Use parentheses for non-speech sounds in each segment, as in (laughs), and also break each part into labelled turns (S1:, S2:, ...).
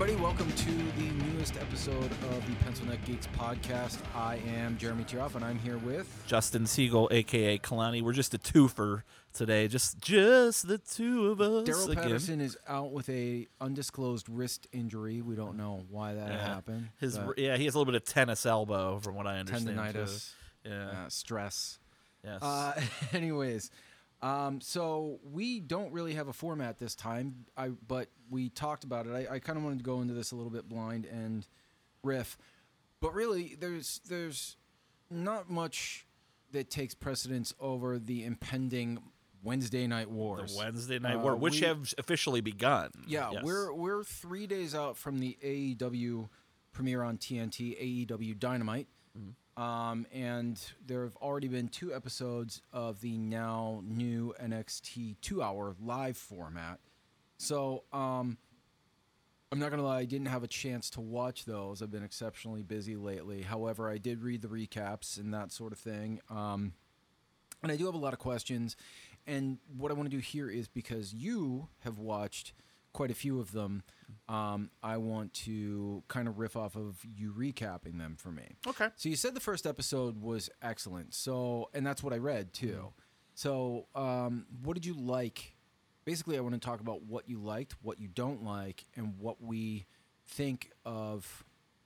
S1: everybody, welcome to the newest episode of the Pencil Neck Geeks podcast. I am Jeremy Tiroff, and I'm here with.
S2: Justin Siegel, aka Kalani. We're just a twofer today. Just just the two of us.
S1: Daryl
S2: again.
S1: Patterson is out with a undisclosed wrist injury. We don't know why that
S2: Yeah.
S1: happened.
S2: His yeah, he has a little bit of tennis elbow, from what I understand.
S1: tendonitis,
S2: Yeah.
S1: uh, stress.
S2: yes.
S1: Uh, (laughs) anyways, um, so we don't really have a format this time. I but we talked about it. I, I kind of wanted to go into this a little bit blind and riff, but really, there's there's not much that takes precedence over the impending Wednesday night wars.
S2: the Wednesday night
S1: uh,
S2: war, which
S1: we-
S2: have officially begun.
S1: Yeah,
S2: Yes.
S1: we're we're three days out from the AEW premiere on TNT, AEW Dynamite,
S2: Mm-hmm.
S1: Um, and there have already been two episodes of the now new NXT two-hour live format. So um, I'm not gonna lie, I didn't have a chance to watch those. I've been exceptionally busy lately. However, I did read the recaps and that sort of thing. Um, and I do have a lot of questions. And what I want to do here is because you have watched quite a few of them, um, I want to kind of riff off of you recapping them for me.
S2: okay.
S1: So you said the first episode was excellent. So, and that's what I read too. So, um, what did you like? Basically, I want to talk about what you liked, what you don't like, and what we think of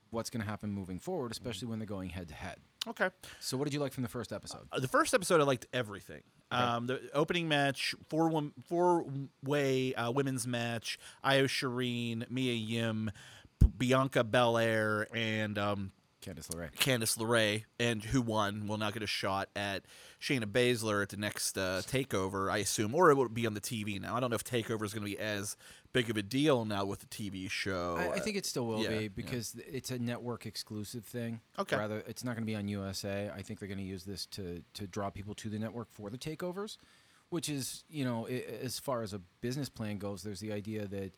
S1: what's going to happen moving forward, especially when they're going head to head.
S2: Okay.
S1: So, what did you like from the first episode?
S2: Uh, the first episode, I liked everything. Um, the opening match, four four way uh, women's match. Io Shirai, Mia Yim, B- Bianca Belair, and um,
S1: Candice LeRae.
S2: Candice LeRae, and who won will now get a shot at Shayna Baszler at the next uh, takeover, I assume, or it will be on the TV now. I don't know if takeover is going to be as big of a deal now with the TV show.
S1: I, I think it still will
S2: yeah,
S1: be because th- it's a network exclusive thing.
S2: Okay.
S1: Rather, it's not going to be on USA. I think they're going to use this to to draw people to the network for the takeovers, which is you know i- as far as a business plan goes, there's the idea that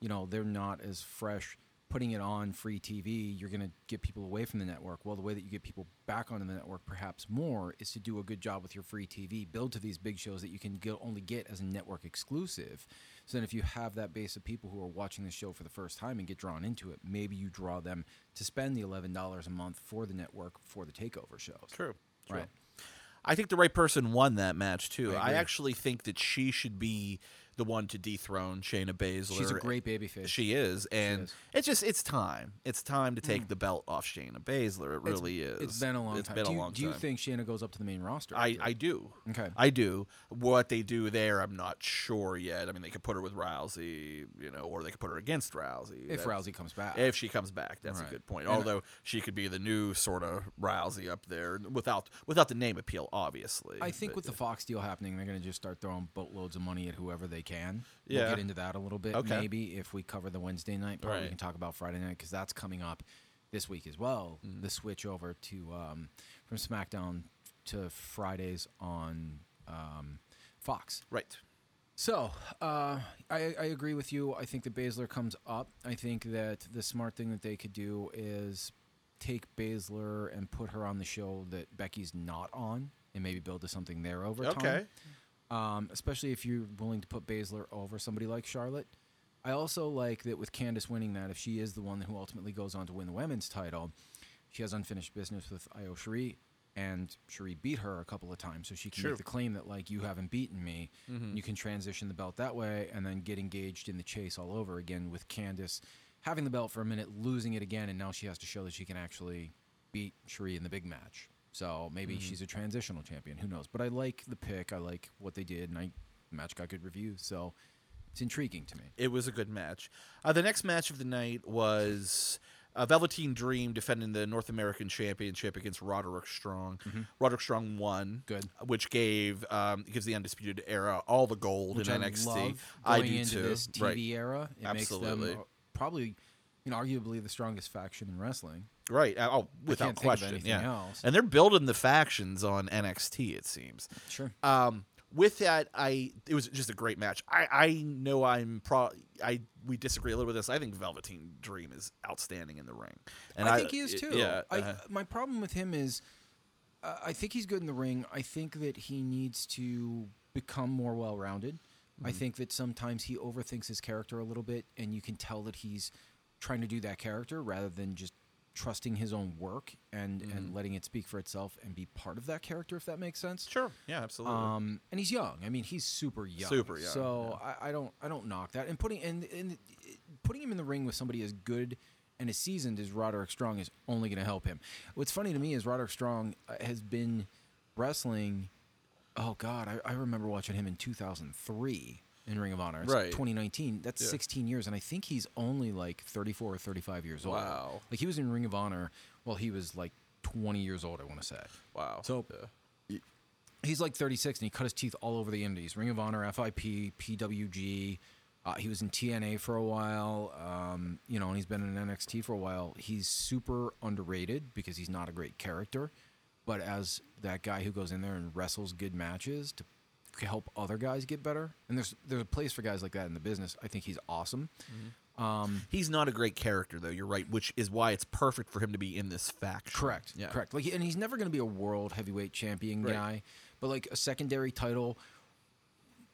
S1: you know they're not as fresh. Putting it on free TV, you're going to get people away from the network. Well, the way that you get people back onto the network, perhaps more, is to do a good job with your free TV. Build to these big shows that you can go, only get as a network exclusive. So then, if you have that base of people who are watching the show for the first time and get drawn into it, maybe you draw them to spend the eleven dollars a month for the network for the takeover shows.
S2: True. True.
S1: Right.
S2: I think the right person won that match too.
S1: I
S2: I, actually think that she should be the one to dethrone Shayna Baszler.
S1: She's a great babyface.
S2: She is, and
S1: is. Mm.
S2: it's just it's time. It's time to take the belt off Shayna Baszler. It
S1: It's-
S2: really is.
S1: It's been a long
S2: It's
S1: time.
S2: been
S1: do
S2: a
S1: you,
S2: long
S1: do you think Shayna goes up to the main roster?
S2: I, I do.
S1: Okay.
S2: I do. What they do there, I'm not sure yet. I mean, they could put her with Rousey, you know, or they could put her against Rousey.
S1: if
S2: That's-
S1: Rousey comes back.
S2: If she comes back, that's
S1: Right.
S2: a good point.
S1: And-
S2: Although she could be the new sort of Rousey up there without without the name appeal, obviously.
S1: I think
S2: But,
S1: with the. Fox deal happening, they're going to just start throwing boatloads of money at whoever they can.
S2: Yeah.
S1: We'll get into that a little bit,
S2: Okay.
S1: maybe if we cover the Wednesday night part. We can talk about Friday night because that's coming up this week as well.
S2: Mm-hmm.
S1: The switch over to um, from SmackDown to Fridays on um, Fox.
S2: right.
S1: So uh, I, I agree with you. I think that Baszler comes up. I think that the smart thing that they could do is take Baszler and put her on the show that Becky's not on, and maybe build to something there over time. Um, especially if you're willing to put Baszler over somebody like Charlotte. I also like that with Candice winning that, if she is the one who ultimately goes on to win the women's title, she has unfinished business with Io Shirai, and Shirai beat her a couple of times, so she can
S2: True.
S1: make the claim that like you haven't beaten me.
S2: Mm-hmm.
S1: You can transition the belt that way, and then get engaged in the chase all over again with Candice having the belt for a minute, losing it again, and now she has to show that she can actually beat Shirai in the big match. So maybe she's a transitional champion. Who knows? But I like the pick. I like what they did, and I the match got good reviews. So it's intriguing to me.
S2: It was a good match. Uh, the next match of the night was uh, Velveteen Dream defending the North American Championship against Roderick Strong. Roderick Strong won,
S1: Mm-hmm. Good.
S2: which gave um, gives the Undisputed Era all the gold
S1: Which
S2: in
S1: I
S2: NXT.
S1: love
S2: I do
S1: into
S2: too.
S1: this TV
S2: right,
S1: era. It makes
S2: Absolutely.
S1: them uh, probably, you know, arguably the strongest faction in wrestling.
S2: Right. Uh, Oh, without
S1: can't think of
S2: question. yeah.
S1: else.
S2: And they're building the factions on NXT. It seems.
S1: Sure.
S2: Um, with that, I it was just a great match. I I know I'm pro. I we disagree a little with this. I think Velveteen Dream is outstanding in the ring, and
S1: I think he is
S2: it-
S1: too.
S2: Yeah,
S1: I,
S2: uh,
S1: my problem with him is I- I think he's good in the ring. I think that he needs to become more well rounded. I
S2: Mm-hmm.
S1: think that sometimes he overthinks his character a little bit, and you can tell that he's trying to do that character rather than just trusting his own work and,
S2: Mm-hmm.
S1: and letting it speak for itself and be part of that character, if that makes sense.
S2: Sure. Yeah, absolutely.
S1: Um, and he's young. I mean, he's super young.
S2: Super young,
S1: So I, I don't I don't knock that. And putting and, and putting him in the ring with somebody as good and as seasoned as Roderick Strong is only going to help him. What's funny to me is Roderick Strong uh, has been wrestling. Oh God, I, I remember watching him in 2003 in Ring of Honor. It's
S2: Right.
S1: 2019. That's
S2: Yeah.
S1: 16 years, and I think he's only like 34 or 35 years old.
S2: Wow.
S1: Like he was in Ring of Honor while he was like 20 years old. I want to say
S2: wow.
S1: so-
S2: Yeah.
S1: he's like 36 and he cut his teeth all over the indies ring of honor fip pwg uh, he was in tna for a while um, you know and he's been in nxt for a while he's super underrated because he's not a great character but as that guy who goes in there and wrestles good matches to help other guys get better and there's there's a place for guys like that in the business i think he's awesome um,
S2: He's not a great character, though. You're right, which is why it's perfect for him to be in this faction.
S1: Correct.
S2: Yeah.
S1: Correct. Like, and he's never going to be a world heavyweight champion
S2: Right.
S1: guy, but like a secondary title.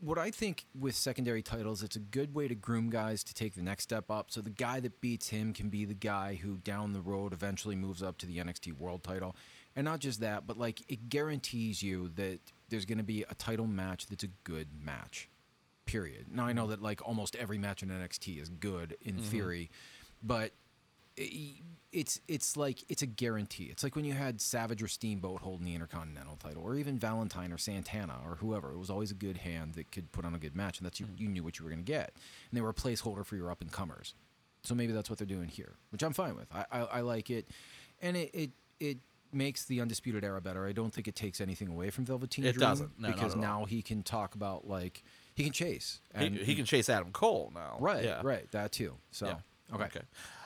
S1: What I think with secondary titles, it's a good way to groom guys to take the next step up. So the guy that beats him can be the guy who down the road eventually moves up to the NXT World Title, and not just that, but like it guarantees you that there's going to be a title match that's a good match. Period. Now I know mm-hmm. that like almost every match in NXT is good in mm-hmm. theory, but i- it's it's like it's a guarantee. It's like when you had Savage or Steamboat holding the Intercontinental title, or even Valentine or Santana or whoever. It was always a good hand that could put on a good match, and that's you, mm. you knew what you were going to get. And they were a placeholder for your up and comers. So maybe that's what they're doing here, which I'm fine with. I, I, I like it, and it, it it makes the Undisputed Era better. I don't think it takes anything away from Velveteen
S2: It
S1: Dream
S2: doesn't. No, not
S1: because
S2: at all.
S1: now he can talk about like he can chase.
S2: He,
S1: And
S2: he can chase Adam Cole now.
S1: right,
S2: Yeah.
S1: right, that too. So
S2: Yeah.
S1: okay.
S2: Okay.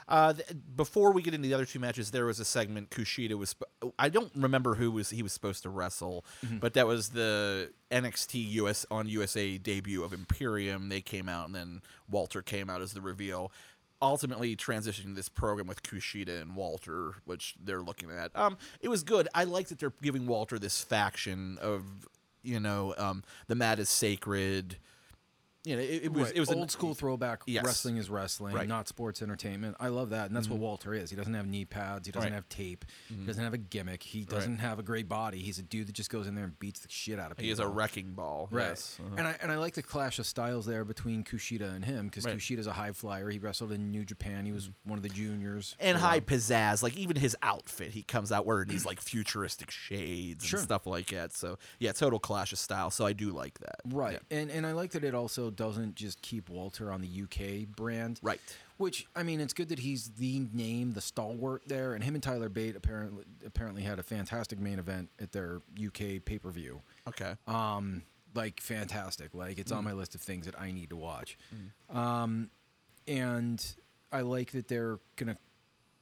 S2: Uh, th- before we get into the other two matches, there was a segment Kushida was. Sp- I don't remember who was he was supposed to wrestle,
S1: Mm-hmm.
S2: but that was the NXT US on USA debut of Imperium. They came out, and then Walter came out as the reveal. Ultimately, transitioning this program with Kushida and Walter, which they're looking at. Um, it was good. I like that they're giving Walter this faction of, you know, um, the mat is sacred. You know, it, it was
S1: Right.
S2: it was an-
S1: old school throwback.
S2: Yes.
S1: Wrestling is wrestling,
S2: Right. Mm-hmm.
S1: not sports entertainment. I love that, and that's what Walter is. He doesn't have knee pads. He doesn't
S2: Right. Mm-hmm.
S1: have tape. He doesn't have a gimmick. He doesn't have a great body. He's a dude that just goes in there and beats the shit out of people.
S2: He is a wrecking ball.
S1: Right.
S2: Yes. Uh-huh.
S1: And I and I like the clash of styles there between Kushida and him because
S2: Right.
S1: Kushida's a high flyer. He wrestled in New Japan. He was one of the juniors.
S2: and high pizzazz. Like even his outfit, he comes out wearing these like futuristic shades
S1: Sure.
S2: and stuff like that. So yeah, total clash of style. So I do like that.
S1: Right.
S2: Yeah.
S1: And and I like that it also doesn't just keep Walter on the UK brand.
S2: Right.
S1: Which I mean, it's good that he's the name, the stalwart there, and him and Tyler Bate apparently apparently had a fantastic main event at their UK pay per view.
S2: Okay.
S1: Um, like fantastic. Like it's
S2: Mm.
S1: on my list of things that I need to watch. Um, and I like that they're gonna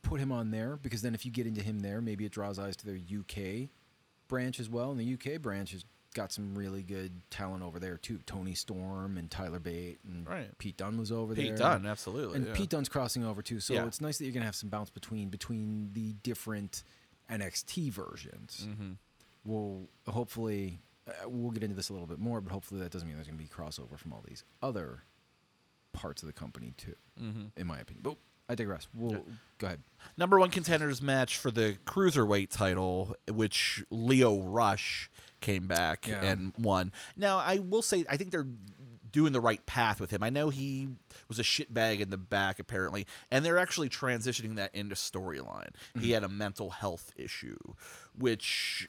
S1: put him on there because then if you get into him there, maybe it draws eyes to their UK branch as well. And the UK branch has got some really good talent over there too. Toni Storm and Tyler Bate and
S2: Right.
S1: Pete Dunne was over there.
S2: Pete Dunne, absolutely.
S1: And
S2: yeah.
S1: Pete Dunne's crossing over too, so
S2: Yeah.
S1: it's nice that you're gonna have some bounce between between the different NXT versions.
S2: Mhm.
S1: We'll hopefully uh, we'll get into this a little bit more, but hopefully that doesn't mean there's gonna be crossover from all these other parts of the company too,
S2: Mhm.
S1: in my opinion. But I digress. We'll go ahead.
S2: Number one contenders match for the cruiserweight title, which Lio Rush came back
S1: Yeah.
S2: and won. Now I will say I think they're doing the right path with him. I know he was a shitbag in the back apparently, and they're actually transitioning that into storyline.
S1: Mm-hmm.
S2: He had a mental health issue, which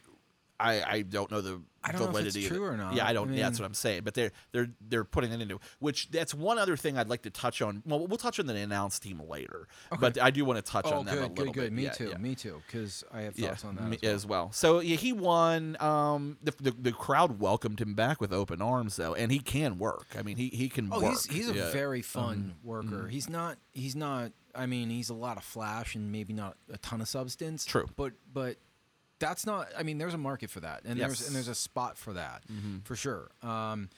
S2: I, I don't know the
S1: I don't know if it's
S2: validity
S1: true or not.
S2: Yeah, I don't.
S1: I
S2: yeah, that's what I'm saying. But they're they're they're putting it into which that's one other thing I'd like to touch on. Well, we'll touch on the announce team later, but I do want to touch
S1: Oh,
S2: on them a
S1: good,
S2: little
S1: good, good.
S2: bit.
S1: Me
S2: Yeah,
S1: too.
S2: yeah.
S1: Me too. Because I have
S2: Yeah,
S1: thoughts on that
S2: me-
S1: as well.
S2: So yeah, he won. Um, the, the the crowd welcomed him back with open arms though, and he can work. I mean, he he can
S1: Oh,
S2: work.
S1: he's he's a
S2: Yeah.
S1: Very fun worker. He's not he's not. I mean, he's a lot of flash and maybe not a ton of substance.
S2: True.
S1: but but that's not. I mean, there's a market for that, and there's
S2: Yes. Mm-hmm.
S1: and there's a spot for that for sure. Um,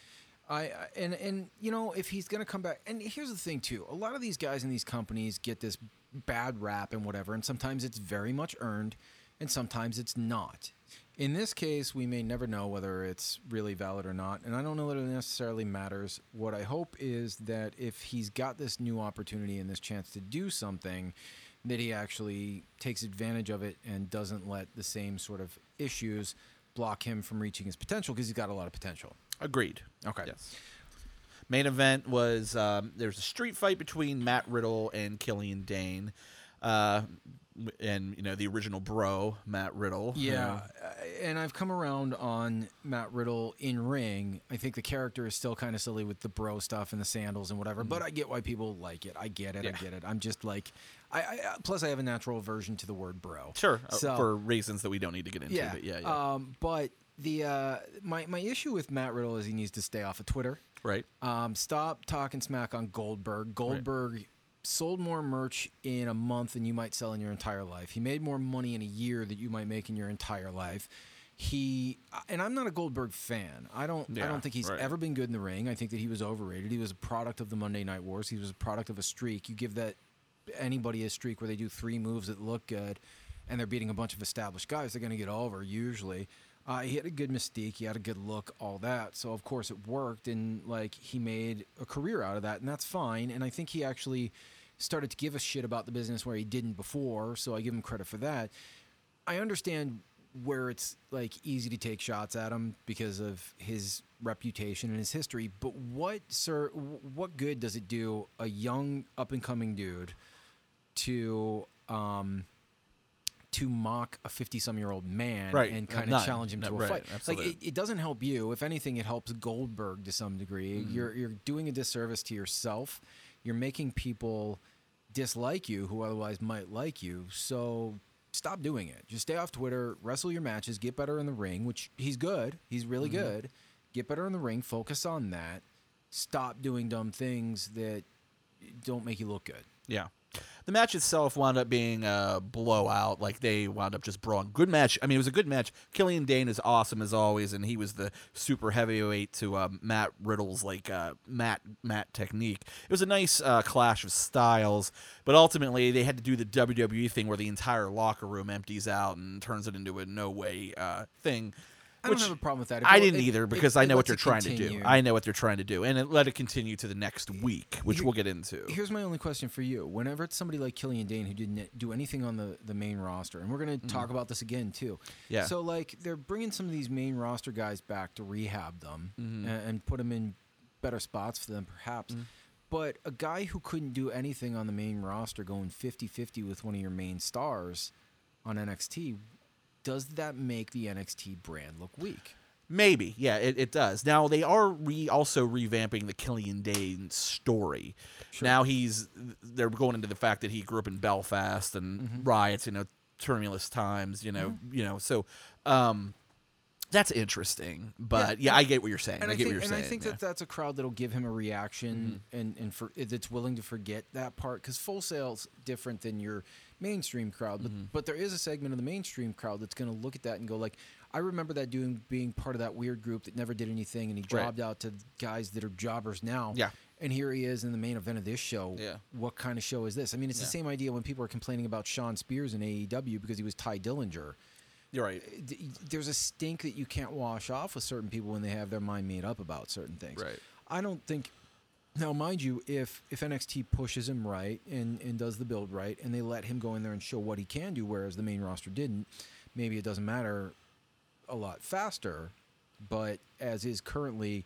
S1: I I- and and you know if he's gonna come back, and here's the thing too. A lot of these guys in these companies get this bad rap and whatever, and sometimes it's very much earned, and sometimes it's not. In this case, we may never know whether it's really valid or not, and I don't know that it necessarily matters. What I hope is that if he's got this new opportunity and this chance to do something, that he actually takes advantage of it and doesn't let the same sort of issues block him from reaching his potential because he's got a lot of potential.
S2: Agreed.
S1: Okay.
S2: Yes. Main event was um, there's a street fight between Matt Riddle and Killian Dain, uh, and you know the original bro Matt Riddle.
S1: Yeah, uh, and I've come around on Matt Riddle in ring. I think the character is still kind of silly with the bro stuff and the sandals and whatever, but I get why people like it. I get it.
S2: Yeah.
S1: I get it. I'm just like, I, I uh, plus I have a natural aversion to the word bro.
S2: Sure, uh,
S1: So-
S2: for reasons that we don't need to get into.
S1: Yeah,
S2: but yeah, yeah.
S1: Um, but the uh, my my issue with Matt Riddle is he needs to stay off of Twitter.
S2: right.
S1: Um, stop talking smack on Goldberg. Goldberg sold more merch in a month than you might sell in your entire life. He made more money in a year that you might make in your entire life. He and I'm not a Goldberg fan. I don't. I don't think he's
S2: right.
S1: ever been good in the ring. I think that he was overrated. He was a product of the Monday Night Wars. He was a product of a streak. You give that anybody a streak where they do three moves that look good, and they're beating a bunch of established guys. They're going to get over usually. Uh, he had a good mystique. He had a good look, all that. So of course it worked, and like he made a career out of that, and that's fine. And I think he actually started to give a shit about the business where he didn't before. So I give him credit for that. I understand where it's like easy to take shots at him because of his reputation and his history. But what, sir? What good does it do a young up and coming dude to um, to mock a fifty some year old man
S2: Right.
S1: and
S2: Uh,
S1: kind of challenge him to a
S2: right.
S1: fight?
S2: Absolutely.
S1: Like it, it doesn't help you. If anything, it helps Goldberg to some degree.
S2: Mm-hmm.
S1: You're you're doing a disservice to yourself. You're making people dislike you who otherwise might like you. So stop doing it. Just stay off Twitter, wrestle your matches, get better in the ring, which he's good. He's really
S2: Mm-hmm.
S1: good. Get better in the ring, focus on that. Stop doing dumb things that don't make you look good.
S2: Yeah. The match itself wound up being a blowout. Like they wound up just brawling. Good match. I mean, it was a good match. Killian Dain is awesome as always, and he was the super heavyweight to um, Matt Riddle's like uh, Matt Matt technique. It was a nice uh, clash of styles, but ultimately they had to do the WWE thing where the entire locker room empties out and turns it into a no way uh, thing.
S1: I
S2: which
S1: don't have a problem with that. If
S2: I didn't
S1: it-
S2: either because
S1: it
S2: I know what they're trying to do. I know what they're trying to do, and it let it continue to the next week, which
S1: Here-
S2: we'll get into.
S1: Here's my only question for you. Whenever it's somebody like Killian Dain who didn't do anything on the, the main roster, and we're going to talk about this again too.
S2: Mm-hmm. Yeah.
S1: So like they're bringing some of these main roster guys back to rehab them
S2: Mm-hmm.
S1: and, and put them in better spots for them, perhaps.
S2: Mm.
S1: But a guy who couldn't do anything on the main roster, going 50-50 with one of your main stars on NXT, does that make the NXT brand look weak?
S2: Maybe, yeah, it, it does. Now they are re also revamping the Killian Dain story. Now he's they're going into the fact that he grew up in Belfast and
S1: Mm-hmm.
S2: riots, you know, tumultuous times, you know, you know. So, um, that's interesting. But yeah, I get what you're saying.
S1: And
S2: I
S1: I,
S2: get
S1: think,
S2: what you're
S1: and
S2: saying.
S1: I think
S2: yeah.
S1: that that's a crowd that'll give him a reaction
S2: Mm-hmm.
S1: and and for that's willing to forget that part because Full Sail's different than your mainstream crowd, but
S2: Mm-hmm.
S1: but there is a segment of the mainstream crowd that's going to look at that and go like, I remember that doing being part of that weird group that never did anything, and he
S2: Right.
S1: out to guys that are jobbers now.
S2: Yeah.
S1: And here he is in the main event of this show.
S2: Yeah.
S1: What kind of show is this? I mean, it's
S2: Yeah.
S1: the same idea when people are complaining about Shawn Spears in AEW because he was Tye Dillinger
S2: you're right.
S1: there's a stink that you can't wash off with certain people when they have their mind made up about certain things.
S2: Right.
S1: I don't think. Now, mind you, if if NXT pushes him right and and does the build right, and they let him go in there and show what he can do, whereas the main roster didn't, maybe it doesn't matter a lot faster. But as is currently,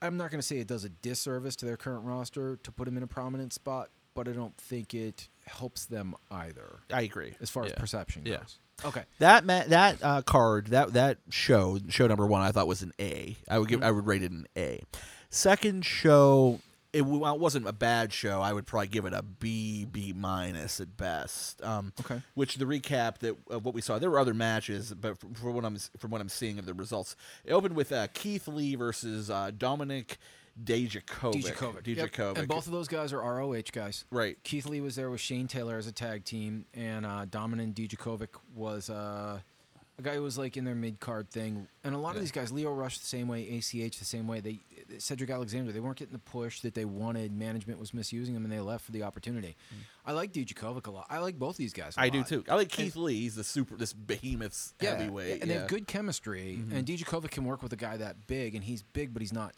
S1: I'm not going to say it does a disservice to their current roster to put him in a prominent spot, but I don't think it helps them either
S2: I agree.
S1: as far as
S2: Yeah.
S1: perception
S2: Yeah.
S1: goes. Okay.
S2: That ma- that uh, card that that show show number one I thought was an A. I would give I would rate it an A. Second show it, it wasn't a bad show. I would probably give it a B B minus at best. Um,
S1: Okay.
S2: Which the recap that of what we saw there were other matches, but from, from what I'm from what I'm seeing of the results, it opened with uh, Keith Lee versus uh, Dominik Dijakovic.
S1: Dijakovic. Yep. And both of those guys are ROH guys.
S2: right.
S1: Keith Lee was there with Shane Taylor as a tag team, and uh, Dominant Dijakovic was uh, a guy who was like in their mid card thing, and a lot
S2: Yeah.
S1: of these guys, Lio Rush the same way, ACH the same way. They Cedric Alexander, they weren't getting the push that they wanted. Management was misusing them, and they left for the opportunity. I like Dijakovic a lot. I like both these guys.
S2: Mm. I do too. I like Keith Lee. He's the super, this behemoth
S1: Yeah,
S2: heavyweight.
S1: and they
S2: yeah. Mm-hmm.
S1: have good chemistry. And Dijakovic can work with a guy that big, and he's big, but he's not.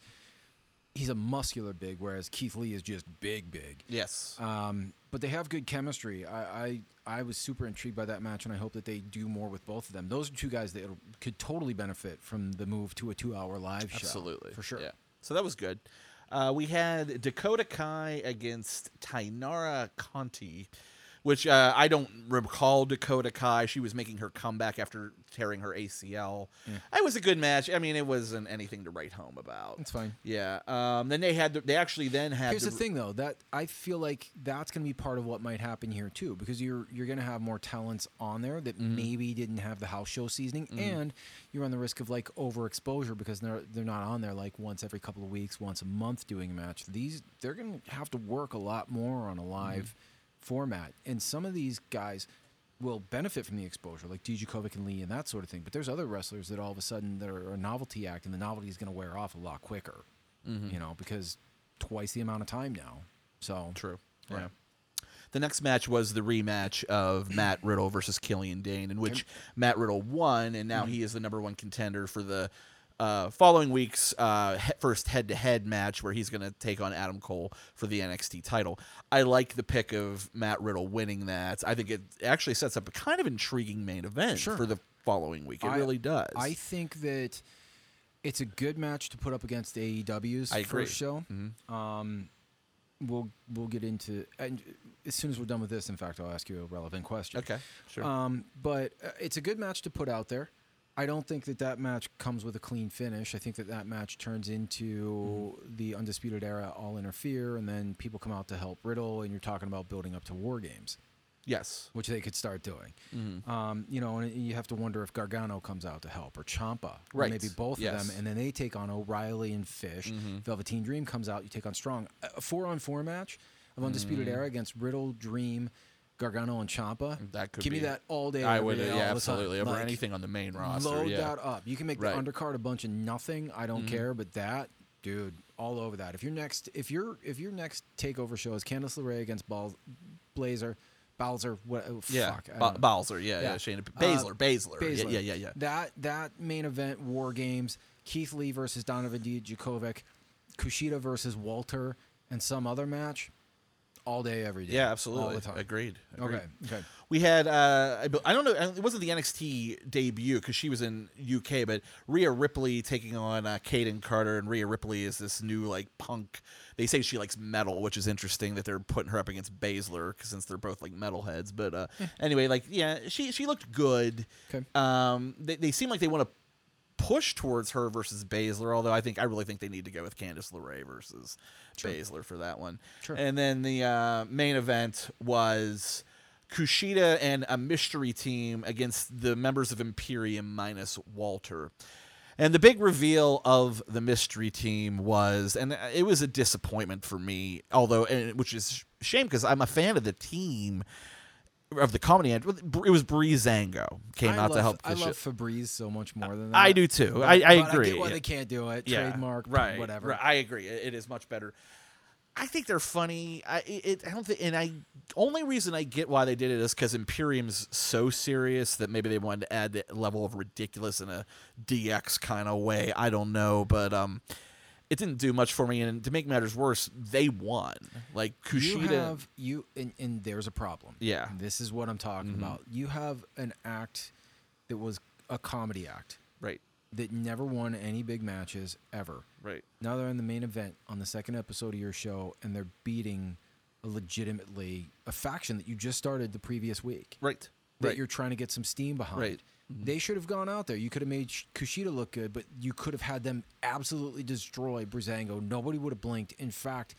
S1: He's a muscular big, whereas Keith Lee is just big, big.
S2: Yes.
S1: Um, but they have good chemistry. I, I I was super intrigued by that match, and I hope that they do more with both of them. Those are two guys that could totally benefit from the move to a two-hour live show.
S2: Absolutely.
S1: for sure.
S2: Yeah. So that was good. Uh, we had Dakota Kai against Taynara Conti, which uh, I don't recall Dakota Kai. She was making her comeback after tearing her ACL. It was a good match. I mean, it wasn't anything to write home about.
S1: It's fine.
S2: Yeah. Um, then they had. The, they actually then had.
S1: Here's the thing, though, that I feel like that's going to be part of what might happen here too, because you're you're going to have more talents on there that
S2: Mm-hmm.
S1: maybe didn't have the house show seasoning, and you run the risk of like overexposure because they're they're not on there like once every couple of weeks, once a month doing a match. These they're going to have to work a lot more on a live format, and some of these guys will benefit from the exposure, like Dijakovic and Lee and that sort of thing. But there's other wrestlers that all of a sudden they're a novelty act, and the novelty is going to wear off a lot quicker, mm-hmm. you know, because twice the amount of time now. So
S2: True.
S1: Right.
S2: Yeah. The next match was the rematch of (clears throat) Matt Riddle versus Killian Dain, in which Matt Riddle won, and now mm-hmm. he is the number one contender for the uh, following week's uh, he- first head-to-head match, where he's going to take on Adam Cole for the NXT title. I like the pick of Matt Riddle winning that. I think it actually sets up a kind of intriguing main event
S1: Sure.
S2: for the following week. It
S1: I-
S2: really does.
S1: I think that it's a good match to put up against AEW's first show.
S2: Mhm.
S1: Um, we'll we'll get into and as soon as we're done with this. In fact, I'll ask you a relevant question.
S2: okay, sure.
S1: Um, but uh, it's a good match to put out there. I don't think that that match comes with a clean finish. I think that that match turns into
S2: Mm-hmm.
S1: the Undisputed Era all interfere, and then people come out to help Riddle, and you're talking about building up to War Games,
S2: yes.
S1: which they could start doing.
S2: Mhm.
S1: Um, you know, and you have to wonder if Gargano comes out to help or Ciampa, or maybe both
S2: Yes.
S1: of them, and then they take on O'Reilly and Fish.
S2: Mhm.
S1: Velveteen Dream comes out, you take on Strong. A four-on-four match of Undisputed
S2: Mm.
S1: Era against Riddle, Dream, Gargano, and Ciampa.
S2: That could
S1: Give me that all day.
S2: I would,
S1: day,
S2: yeah,
S1: all the time.
S2: absolutely. Over
S1: Like,
S2: anything on the main roster.
S1: Load
S2: yeah.
S1: that up. You can make
S2: Right.
S1: the undercard a bunch of nothing. I don't
S2: Mhm.
S1: care, but that, dude, all over that. If your next, if your if your next takeover show is Candice LeRae against Bal- Blazer, Bowser, what? oh,
S2: Yeah,
S1: fuck,
S2: ba- Bowser. Yeah, yeah.
S1: Yeah.
S2: Shayna
S1: Uh,
S2: Baszler, Baszler.
S1: Baszler.
S2: Yeah, yeah, yeah, yeah.
S1: That that main event, War Games, Keith Lee versus Donovan Dijakovic, Kushida versus Walter, and some other match, all day, every day.
S2: Yeah, absolutely.
S1: all the time.
S2: Agreed. Agreed.
S1: Okay, okay.
S2: We had uh, I don't know. It wasn't the NXT debut because she was in UK, but Rhea Ripley taking on uh, Kaden Carter, and Rhea Ripley is this new like punk. They say she likes metal, which is interesting that they're putting her up against Baszler since they're both like metalheads. But uh, anyway, like yeah, she she looked good.
S1: Okay.
S2: Um, they they seem like they want to push towards her versus Baszler, although I think I really think they need to go with Candice LeRae versus
S1: Sure.
S2: Baszler for that one.
S1: Sure.
S2: And then the uh, main event was Kushida and a mystery team against the members of Imperium minus Walter. And the big reveal of the mystery team was, and it was a disappointment for me, although, and which is shame because I'm a fan of the team of the comedy end. It was Breezango came
S1: I
S2: out
S1: love,
S2: to help.
S1: I love
S2: shit.
S1: Febreze so much more than that.
S2: I do too.
S1: But-
S2: I, I agree.
S1: get why
S2: yeah.
S1: they can't do it.
S2: Yeah,
S1: Trademark,
S2: right?
S1: whatever.
S2: right. I agree. It, it is much better. I think they're funny. I it, I don't think, and I only reason I get why they did it is because Imperium's so serious that maybe they wanted to add that level of ridiculous in a DX kind of way. I don't know, but um, it didn't do much for me. And to make matters worse, they won. Like Kushida.
S1: You have you, and, and there's a problem.
S2: Yeah.
S1: This is what I'm talking
S2: Mhm.
S1: about. You have an act that was a comedy act
S2: right,
S1: that never won any big matches ever.
S2: right,
S1: Now they're in the main event on the second episode of your show, and they're beating a legitimately a faction that you just started the previous week.
S2: right,
S1: That
S2: right.
S1: you're trying to get some steam behind.
S2: Right.
S1: They should have gone out there. You could have made Kushida look good, but you could have had them absolutely destroy Breezango. Nobody would have blinked. In fact,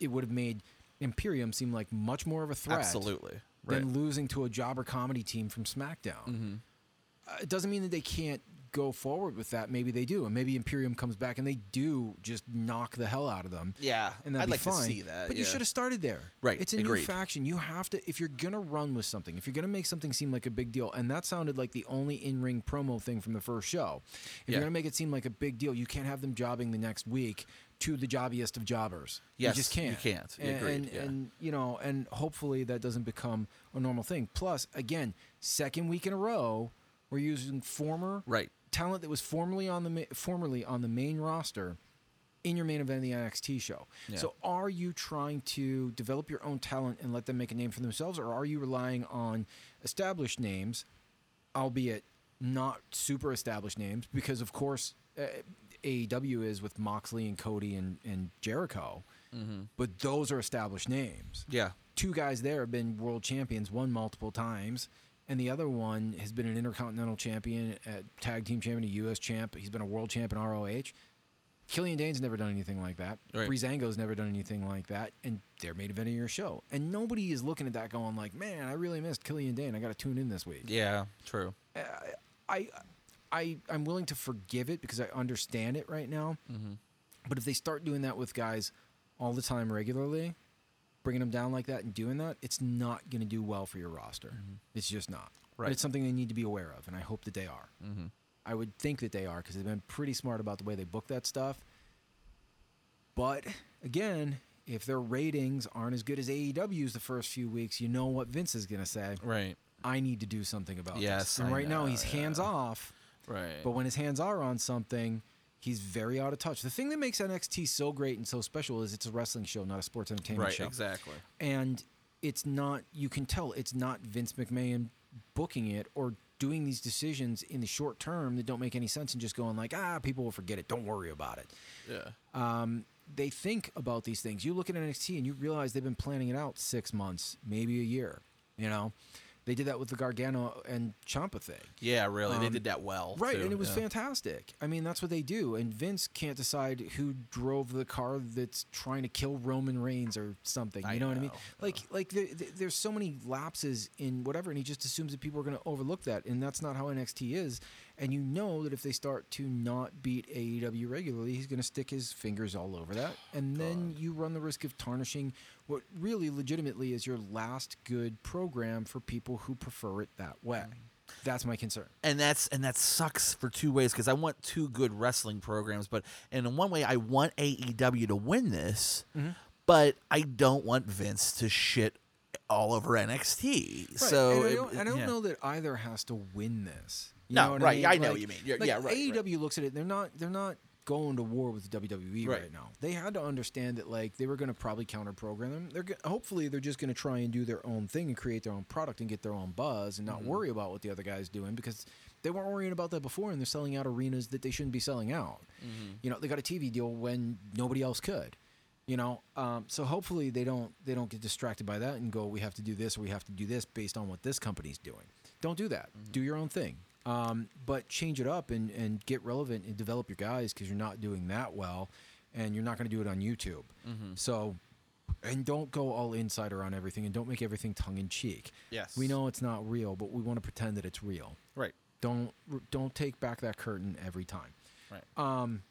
S1: it would have made Imperium seem like much more of a threat
S2: Absolutely. Right.
S1: than losing to a jobber comedy team from SmackDown.
S2: Mhm.
S1: Uh, it doesn't mean that they can't go forward with that, maybe they do, and maybe Imperium comes back and they do just knock the hell out of them.
S2: Yeah,
S1: and that'd
S2: I'd
S1: be
S2: like to see that,
S1: But you should have started there.
S2: Right,
S1: It's a new faction. You have to if you're gonna run with something, if you're gonna make something seem like a big deal, and that sounded like the only in-ring promo thing from the first show. If
S2: Yeah.
S1: you're gonna make it seem like a big deal, you can't have them jobbing the next week to the jobbiest of jobbers.
S2: Yes,
S1: you just can't.
S2: You
S1: can't. And,
S2: Agreed,
S1: and,
S2: yeah.
S1: and you know, and hopefully that doesn't become a normal thing. Plus, again, second week in a row, we're using former
S2: Right.
S1: Talent that was formerly on the formerly on the main roster in your main event of the NXT show.
S2: Yeah.
S1: So are you trying to develop your own talent and let them make a name for themselves or are you relying on established names albeit not super established names because of course uh, AEW is with Moxley and Cody and, and Jericho. But those are established names
S2: Yeah.
S1: two guys there have been world champions, one multiple times, and the other one has been an intercontinental champion, a tag team champion, a U.S. champ. He's been a world champ in ROH. Killian Dain's never done anything like that.
S2: Right.
S1: Breezango's never done anything like that, and they're made event of your show. And nobody is looking at that going like, "Man, I really missed Killian Dain. I got to tune in this week."
S2: Yeah. True.
S1: I, I, I'm willing to forgive it because I understand it right now.
S2: Mm-hmm.
S1: But if they start doing that with guys all the time regularly, bringing them down like that and doing that, it's not going to do well for your roster. It's just not. But
S2: Right.
S1: it's something they need to be aware of, and I hope that they are.
S2: Mm-hmm.
S1: I would think that they are because they've been pretty smart about the way they book that stuff. But again, if their ratings aren't as good as AEW's the first few weeks, you know what Vince is going to say.
S2: Right.
S1: I need to do something about
S2: Yes,
S1: this. And
S2: I
S1: right now he's
S2: yeah.
S1: hands off.
S2: Right.
S1: But when his hands are on something, he's very out of touch. The thing that makes NXT so great and so special is it's a wrestling show, not a sports entertainment
S2: right.
S1: show.
S2: Right, exactly.
S1: And it's not, you can tell it's not Vince McMahon booking it or doing these decisions in the short term that don't make any sense and just going like, ah, people will forget it. Don't worry about it.
S2: Yeah.
S1: Um, they think about these things. You look at NXT and you realize they've been planning it out six months, maybe a year. You know, they did that with the Gargano and Ciampa thing.
S2: Yeah. Really, they
S1: Um,
S2: did that well.
S1: Right,
S2: too,
S1: and it was
S2: yeah.
S1: fantastic. I mean, that's what they do. And Vince can't decide who drove the car that's trying to kill Roman Reigns or something. You
S2: I
S1: know, what I mean?
S2: know,
S1: Like, like there- there's so many lapses in whatever, and he just assumes that people are going to overlook that, and that's not how NXT is. And you know that if they start to not beat AEW regularly, he's going to stick his fingers all over that, (sighs) and then you run the risk of tarnishing what really legitimately is your last good program for people who prefer it that way. That's my concern.
S2: and that's and that sucks for two ways because I want two good wrestling programs, but and in one way I want AEW to win this,
S1: Mm-hmm.
S2: but I don't want Vince to shit all over NXT. So
S1: and I don't, I don't
S2: yeah.
S1: know that either has to win this. You
S2: No,
S1: know what
S2: right,
S1: I, mean?
S2: I know
S1: Like-
S2: what you mean. You're-
S1: like,
S2: yeah, right, right.
S1: AEW looks at it. They're not. They're not going to war with WWE right,
S2: Right.
S1: now. They had to understand that like they were going to probably counter program them. They're hopefully they're just going to try and do their own thing and create their own product and get their own buzz and not
S2: Mm-hmm.
S1: worry about what the other guys doing because they weren't worrying about that before and they're selling out arenas that they shouldn't be selling out.
S2: Mm-hmm.
S1: You know, they got a TV deal when nobody else could. You know, um, so hopefully they don't they don't get distracted by that and go, we have to do this or we have to do this based on what this company's doing. Don't do that. Do your own thing, um, but change it up and and get relevant and develop your guys because you're not doing that well, and you're not going to do it on YouTube. So, and don't go all insider on everything and don't make everything tongue in cheek.
S2: Yes.
S1: we know it's not real, but we want to pretend that it's real.
S2: right,
S1: Don't don't take back that curtain every time
S2: right.
S1: um,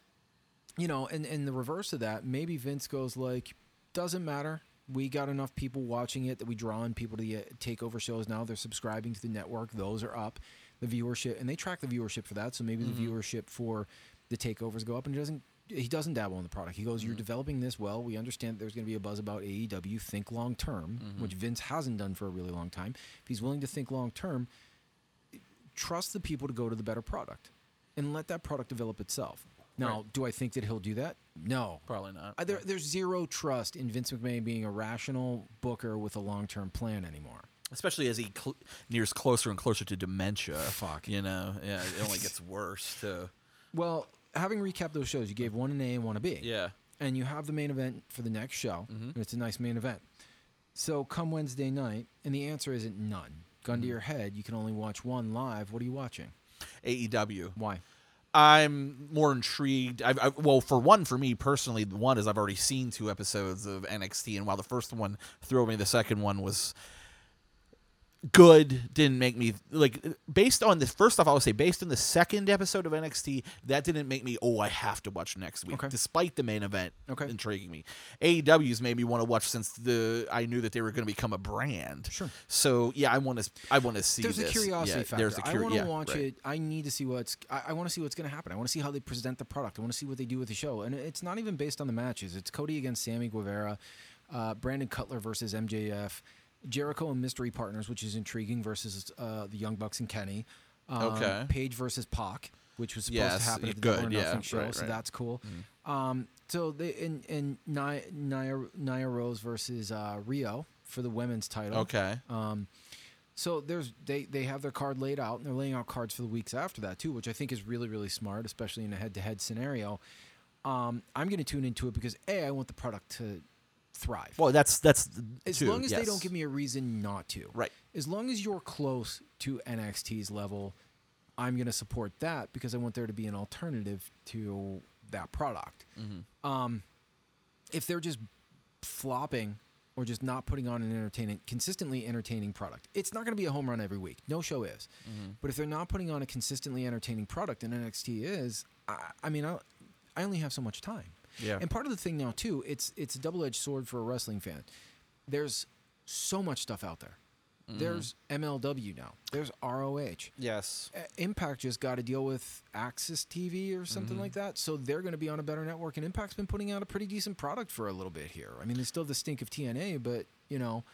S1: you know, and and the reverse of that, maybe Vince goes like, doesn't matter. We got enough people watching it that we draw in people to the uh, takeover shows now. They're subscribing to the network; those are up. The viewership, and they track the viewership for that. So maybe the mm-hmm. viewership for the takeovers go up, and he doesn't. He doesn't dabble in the product. He goes, "You're mm-hmm. developing this well. We understand that there's going to be a buzz about AEW. Think long term, mm-hmm. which Vince hasn't done for a really long time. If he's willing to think long term, trust the people to go to the better product and let that product develop itself. Now,
S2: Right.
S1: do I think that he'll do that? No.
S2: Probably not.
S1: There, there's zero trust in Vince McMahon being a rational booker with a long term plan anymore.
S2: Especially as he cl- nears closer and closer to dementia.
S1: Fuck.
S2: You know, yeah, it only gets worse too.
S1: Well, having recapped those shows, you gave one an A and one a B.
S2: Yeah.
S1: And you have the main event for the next show.
S2: Mhm.
S1: And it's a nice main event. So come Wednesday night, and the answer isn't none. Gun to your head, you can only watch one live. What are you watching?
S2: AEW.
S1: Why?
S2: I'm more intrigued. I've, I, well, for one, for me personally, the one is I've already seen two episodes of NXT, and while the first one threw me, the second one was good didn't make me like based on the first off I would say based on the second episode of NXT that didn't make me oh I have to watch next week
S1: Okay.
S2: despite the main event
S1: Okay.
S2: intriguing me AEW's made me want to watch since the I knew that they were going to become a brand
S1: Sure.
S2: so yeah I want to I want to see
S1: there's
S2: this
S1: a curiosity
S2: yeah,
S1: factor.
S2: there's a
S1: I
S2: curi- i
S1: want to
S2: yeah,
S1: watch
S2: right.
S1: it. I need to see what's. I, I want to see what's going to happen. I want to see how they present the product. I want to see what they do with the show. And it's not even based on the matches. It's Cody against Sammy Guevara, uh, Brandon Cutler versus MJF, Jericho and Mystery Partners, which is intriguing, versus uh, the Young Bucks and Kenny. Um,
S2: Okay.
S1: Page versus Pac, which was supposed
S2: Yes,
S1: to happen at the
S2: good,
S1: Double or
S2: yeah,
S1: Nothing show,
S2: right,
S1: so
S2: right.
S1: that's cool. Um, so they and and Nia, Nia, Nia Rose versus uh, Riho for the women's title.
S2: okay
S1: Um, so there's they they have their card laid out, and they're laying out cards for the weeks after that too, which I think is really really smart, especially in a head-to-head scenario. Um, I'm going to tune into it because a I want the product to thrive.
S2: well that's that's
S1: as
S2: too,
S1: long as they don't give me a reason not to.
S2: right
S1: As long as you're close to NXT's level, I'm going to support that because I want there to be an alternative to that product.
S2: Mm-hmm.
S1: Um, if they're just flopping or just not putting on an entertaining, consistently entertaining product, it's not going to be a home run every week. No show is.
S2: Mm-hmm.
S1: But if they're not putting on a consistently entertaining product, and NXT is, I, I mean, I, I only have so much time.
S2: Yeah.
S1: And part of the thing now too, it's it's a double edged sword for a wrestling fan. There's so much stuff out there.
S2: Mm-hmm.
S1: There's MLW now. There's ROH.
S2: yes
S1: Uh, Impact just got to deal with AXS TV or something
S2: Mm-hmm.
S1: like that, so they're going to be on a better network. And Impact's been putting out a pretty decent product for a little bit here. I mean, they still the stink of TNA, but you know,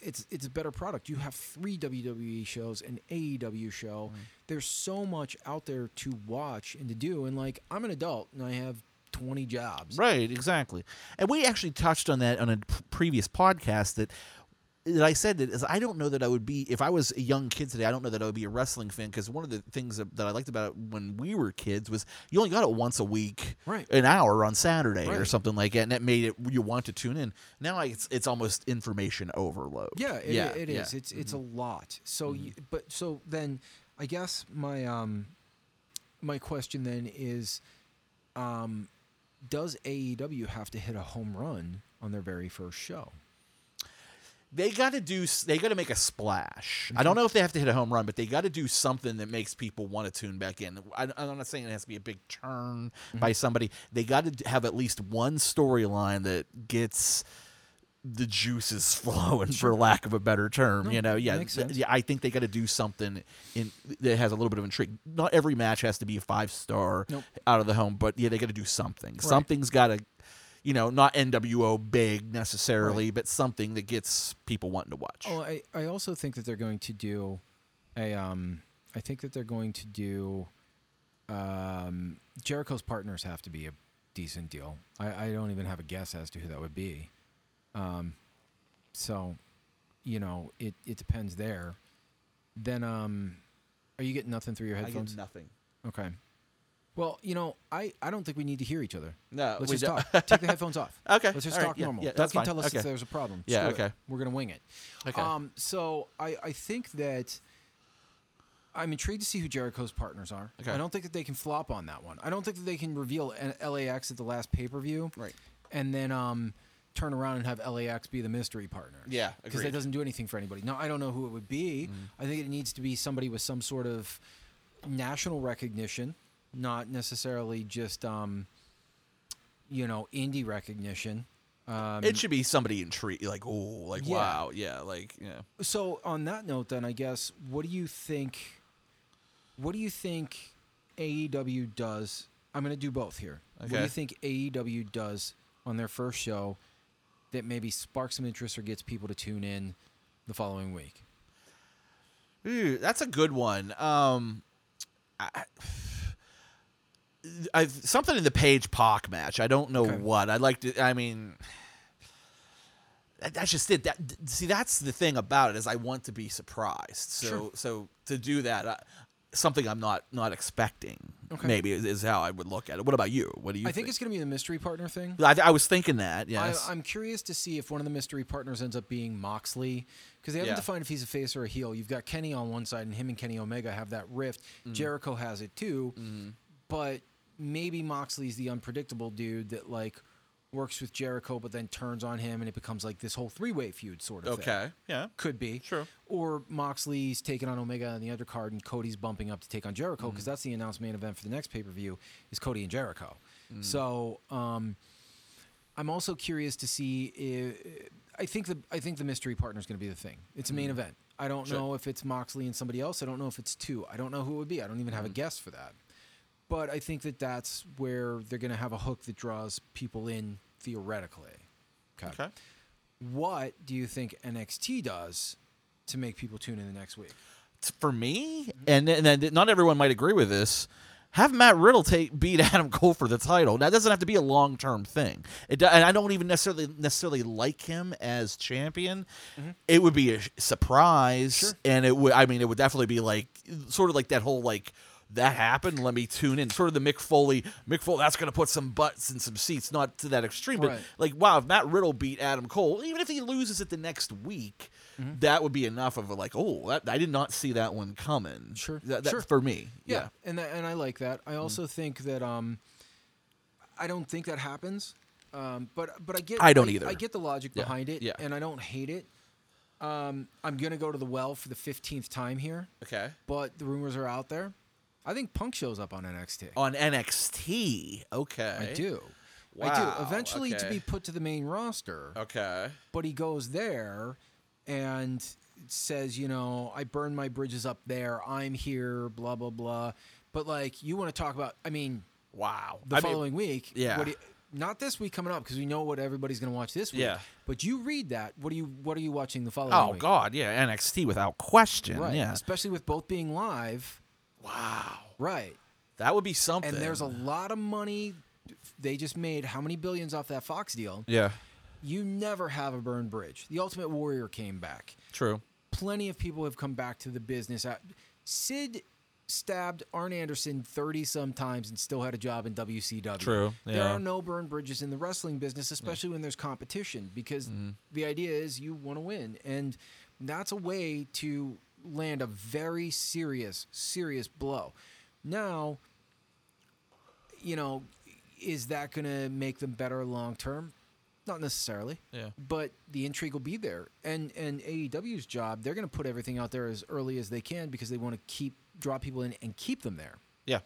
S1: it's it's a better product. You have three WWE shows, an AEW show.
S2: Mm-hmm.
S1: There's so much out there to watch and to do. And like, I'm an adult and I have 20 jobs.
S2: Right, exactly. And we actually touched on that on a previous podcast that that I said that is I don't know that I would be if I was a young kid today. I don't know that I would be a wrestling fan because one of the things that, that I liked about it when we were kids was you only got it once a week,
S1: Right.
S2: An hour on Saturday or something like that, and that made it you want to tune in. Now it's it's almost information overload.
S1: Yeah, it,
S2: yeah,
S1: it
S2: yeah. Mm-hmm.
S1: It's it's a lot. So, you, but so then, I guess my um, my question then is, um, does AEW have to hit a home run on their very first show?
S2: they got to do they got to make a splash. I mm-hmm. don't know if they have to hit a home run but they got to do something that makes people want to tune back in. I, i'm not saying it has to be a big turn by mm-hmm. somebody. They got to have at least one storyline that gets the juices (laughs) flowing for lack of a better term
S1: No,
S2: you know yeah yeah i think they got to do something in that has a little bit of intrigue not every match has to be a five star
S1: Nope.
S2: out of the home but yeah they got to do something something's got to you know, not NWO big necessarily, but something that gets people wanting to watch.
S1: Oh, I, I also think that they're going to do a um I think that they're going to do um Jericho's partners have to be a decent deal. I, I don't even have a guess as to who that would be. Um so you know, it, it depends there. Then um are you getting nothing through your
S2: I
S1: headphones?
S2: get nothing.
S1: Okay. Well, you know, I, I don't think we need to hear each other.
S2: No,
S1: Let's
S2: we
S1: just
S2: don't.
S1: talk. Take the headphones off. (laughs)
S2: Okay,
S1: Let's just
S2: all right,
S1: talk
S2: yeah,
S1: normal.
S2: yeah,
S1: Doug can
S2: fine.
S1: tell us
S2: Okay.
S1: if there's a problem.
S2: Yeah,
S1: Screw it.
S2: okay.
S1: We're gonna wing it.
S2: Okay.
S1: Um, so I, I think that I'm intrigued to see who Jericho's partners are.
S2: Okay.
S1: I don't think that they can flop on that one. I don't think that they can reveal LAX at the last pay per view,
S2: Right.
S1: And then um, turn around and have LAX be the mystery partner.
S2: Yeah,
S1: because that doesn't do anything for anybody. Now I don't know who it would be. I think it needs to be somebody with some sort of national recognition, not necessarily just um, you know indie recognition. Um,
S2: it should be somebody intrigued, like oh, like
S1: Yeah.
S2: wow, yeah, like yeah.
S1: So on that note, then I guess, what do you think? What do you think AEW does? I'm going to do both here. What do you think AEW does on their first show that maybe sparks some interest or gets people to tune in the following week?
S2: Ooh, that's a good one. Um, I, I something in the Page Pac match. I don't know
S1: Okay.
S2: what. I'd like to. I mean, that- that's just it. That see, that's the thing about it is I want to be surprised. So
S1: Sure.
S2: so to do that, I, something I'm not not expecting.
S1: Okay.
S2: Maybe is, is how I would look at it. What about you? What do you?
S1: I think it's going to be the mystery partner thing.
S2: I, I was thinking that. Yes.
S1: I, I'm curious to see if one of the mystery partners ends up being Moxley because they haven't
S2: Yeah.
S1: defined if he's a face or a heel. You've got Kenny on one side, and him and Kenny Omega have that rift.
S2: Mm.
S1: Jericho has it too,
S2: Mm-hmm.
S1: but maybe Moxley's the unpredictable dude that like works with Jericho, but then turns on him, and it becomes like this whole three way feud sort of thing.
S2: Okay. Yeah.
S1: Could be.
S2: true.
S1: Or Moxley's taking on Omega on the undercard, and Cody's bumping up to take on Jericho because mm-hmm. that's the announced main event for the next pay per view is Cody and Jericho. Mm. So um, I'm also curious to see. If, I think the I think the mystery partner is going to be the thing. It's a main mm. event. I don't
S2: Sure.
S1: know if it's Moxley and somebody else. I don't know if it's two. I don't know who it would be. I don't even have a mm. guess for that. But I think that that's where they're going to have a hook that draws people in theoretically.
S2: Okay.
S1: What do you think NXT does to make people tune in the next week?
S2: For me, and and not everyone might agree with this. Have Matt Riddle take beat Adam (laughs) Cole for the title. That doesn't have to be a long term thing. It and I don't even necessarily necessarily like him as champion. Mm-hmm. It would be a surprise,
S1: Sure.
S2: and it would. I mean, it would definitely be like sort of like that whole like that happened. Let me tune in. Sort of the Mick Foley. Mick Foley. That's going to put some butts in some seats. Not to that extreme, but
S1: Right.
S2: like wow, if Matt Riddle beat Adam Cole, even if he loses it the next week,
S1: Mm-hmm.
S2: that would be enough of a like, oh, that, I did not see that one coming.
S1: Sure.
S2: that, that
S1: Sure.
S2: for me.
S1: Yeah,
S2: Yeah,
S1: and that, and I like that. I also think that um, I don't think that happens, um, but but I get
S2: I don't either.
S1: I get the logic
S2: Yeah,
S1: behind it,
S2: yeah.
S1: and I don't hate it. Um, I'm gonna go to the well for the fifteenth time here,
S2: Okay.
S1: but the rumors are out there. I think Punk shows up on NXT.
S2: On NXT. Okay.
S1: I do. I do. Eventually to be put to the main roster,
S2: Okay.
S1: but he goes there and says, you know, I burned my bridges up there. I'm here. Blah blah blah. But like, you want to talk about? I mean,
S2: Wow.
S1: the
S2: I mean,
S1: following week.
S2: yeah.
S1: what do you- not this week coming up because we know what everybody's going to watch this week.
S2: Yeah.
S1: But you read that. What are you What are you watching the following
S2: oh
S1: week?
S2: God, yeah, NXT without question.
S1: Right.
S2: Yeah.
S1: Especially with both being live.
S2: Wow.
S1: Right.
S2: That would be something.
S1: And there's a lot of money they just made. How many billions off that Fox deal?
S2: Yeah.
S1: You never have a burned bridge. The Ultimate Warrior came back.
S2: True.
S1: Plenty of people have come back to the business. Uh, Sid stabbed Arn Anderson 30 some times and still had a job in WCW.
S2: True,
S1: There are no burn bridges in the wrestling business, especially when there's competition, because
S2: Mm-hmm.
S1: the idea is you want to win. And that's a way to land a very serious, serious blow. Now, you know, is that going to make them better long term? Not necessarily.
S2: Yeah.
S1: But the intrigue will be there. And and AEW's job, they're going to put everything out there as early as they can because they want to keep draw people in and keep them there.
S2: Yeah.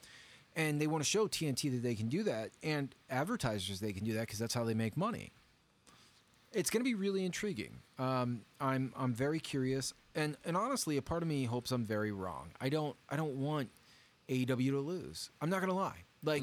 S1: And they want to show TNT that they can do that and advertisers they can do that because that's how they make money. It's going to be really intriguing. Um, I'm I'm very curious, and and honestly, a part of me hopes I'm very wrong. I don't I don't want AEW to lose. I'm not going to lie. Like